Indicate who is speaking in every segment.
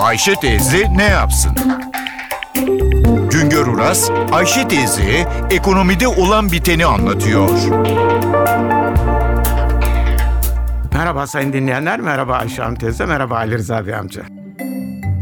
Speaker 1: Ayşe teyze ne yapsın? Güngör Uras, Ayşe teyze ekonomide olan biteni anlatıyor.
Speaker 2: Merhaba sayın dinleyenler, merhaba Ayşe Hanım teyze, merhaba Ali Rıza Bey amca.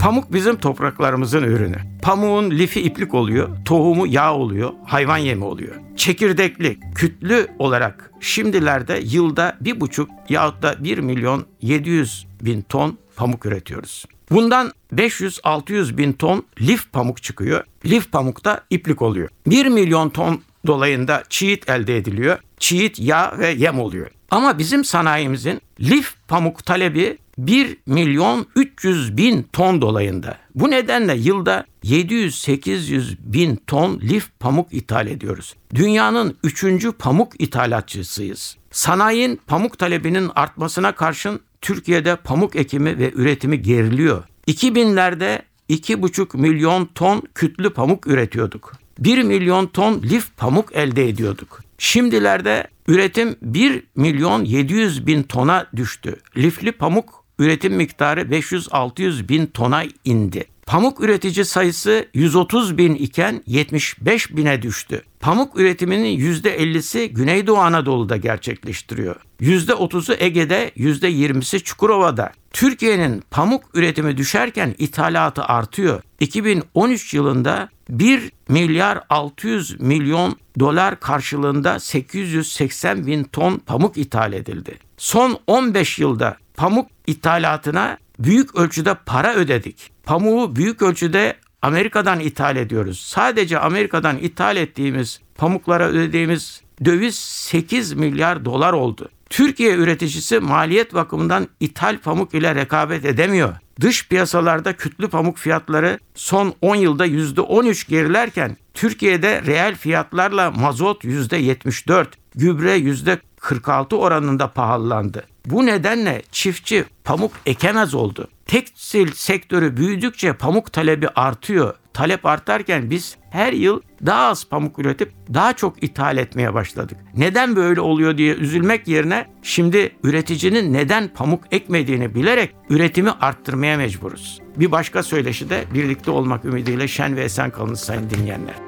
Speaker 2: Pamuk bizim topraklarımızın ürünü. Pamuğun lifi iplik oluyor, tohumu yağ oluyor, hayvan yemi oluyor. Çekirdekli, kütlü olarak şimdilerde yılda bir buçuk yahut da 1 milyon 700 bin ton pamuk üretiyoruz. Bundan 500-600 bin ton lif pamuk çıkıyor. Lif pamuk da iplik oluyor. 1 milyon ton dolayında çiğit elde ediliyor. Çiğit yağ ve yem oluyor. Ama bizim sanayimizin lif pamuk talebi 1 milyon 300 bin ton dolayında. Bu nedenle yılda 700-800 bin ton lif pamuk ithal ediyoruz. Dünyanın 3. pamuk ithalatçısıyız. Sanayinin pamuk talebinin artmasına karşın Türkiye'de pamuk ekimi ve üretimi geriliyor. 2000'lerde 2,5 milyon ton kütlü pamuk üretiyorduk. 1 milyon ton lif pamuk elde ediyorduk. Şimdilerde üretim 1 milyon 700 bin tona düştü. Lifli pamuk üretim miktarı 500-600 bin tona indi. Pamuk üretici sayısı 130 bin iken 75 bine düştü. Pamuk üretiminin %50'si Güneydoğu Anadolu'da gerçekleştiriyor. %30'u Ege'de, %20'si Çukurova'da. Türkiye'nin pamuk üretimi düşerken ithalatı artıyor. 2013 yılında 1 milyar 600 milyon dolar karşılığında 880 bin ton pamuk ithal edildi. Son 15 yılda pamuk ithalatına büyük ölçüde para ödedik. Pamuğu büyük ölçüde Amerika'dan ithal ediyoruz. Sadece Amerika'dan ithal ettiğimiz pamuklara ödediğimiz döviz 8 milyar dolar oldu. Türkiye üreticisi maliyet bakımından ithal pamuk ile rekabet edemiyor. Dış piyasalarda kütlü pamuk fiyatları son 10 yılda %13 gerilerken Türkiye'de reel fiyatlarla mazot %74, gübre %46 oranında pahalandı. Bu nedenle çiftçi pamuk ekemez oldu. Tekstil sektörü büyüdükçe pamuk talebi artıyor. Talep artarken biz her yıl daha az pamuk üretip daha çok ithal etmeye başladık. Neden böyle oluyor diye üzülmek yerine şimdi üreticinin neden pamuk ekmediğini bilerek üretimi arttırmaya mecburuz. Bir başka söyleşi de birlikte olmak ümidiyle şen ve esen kalınız sayın dinleyenler.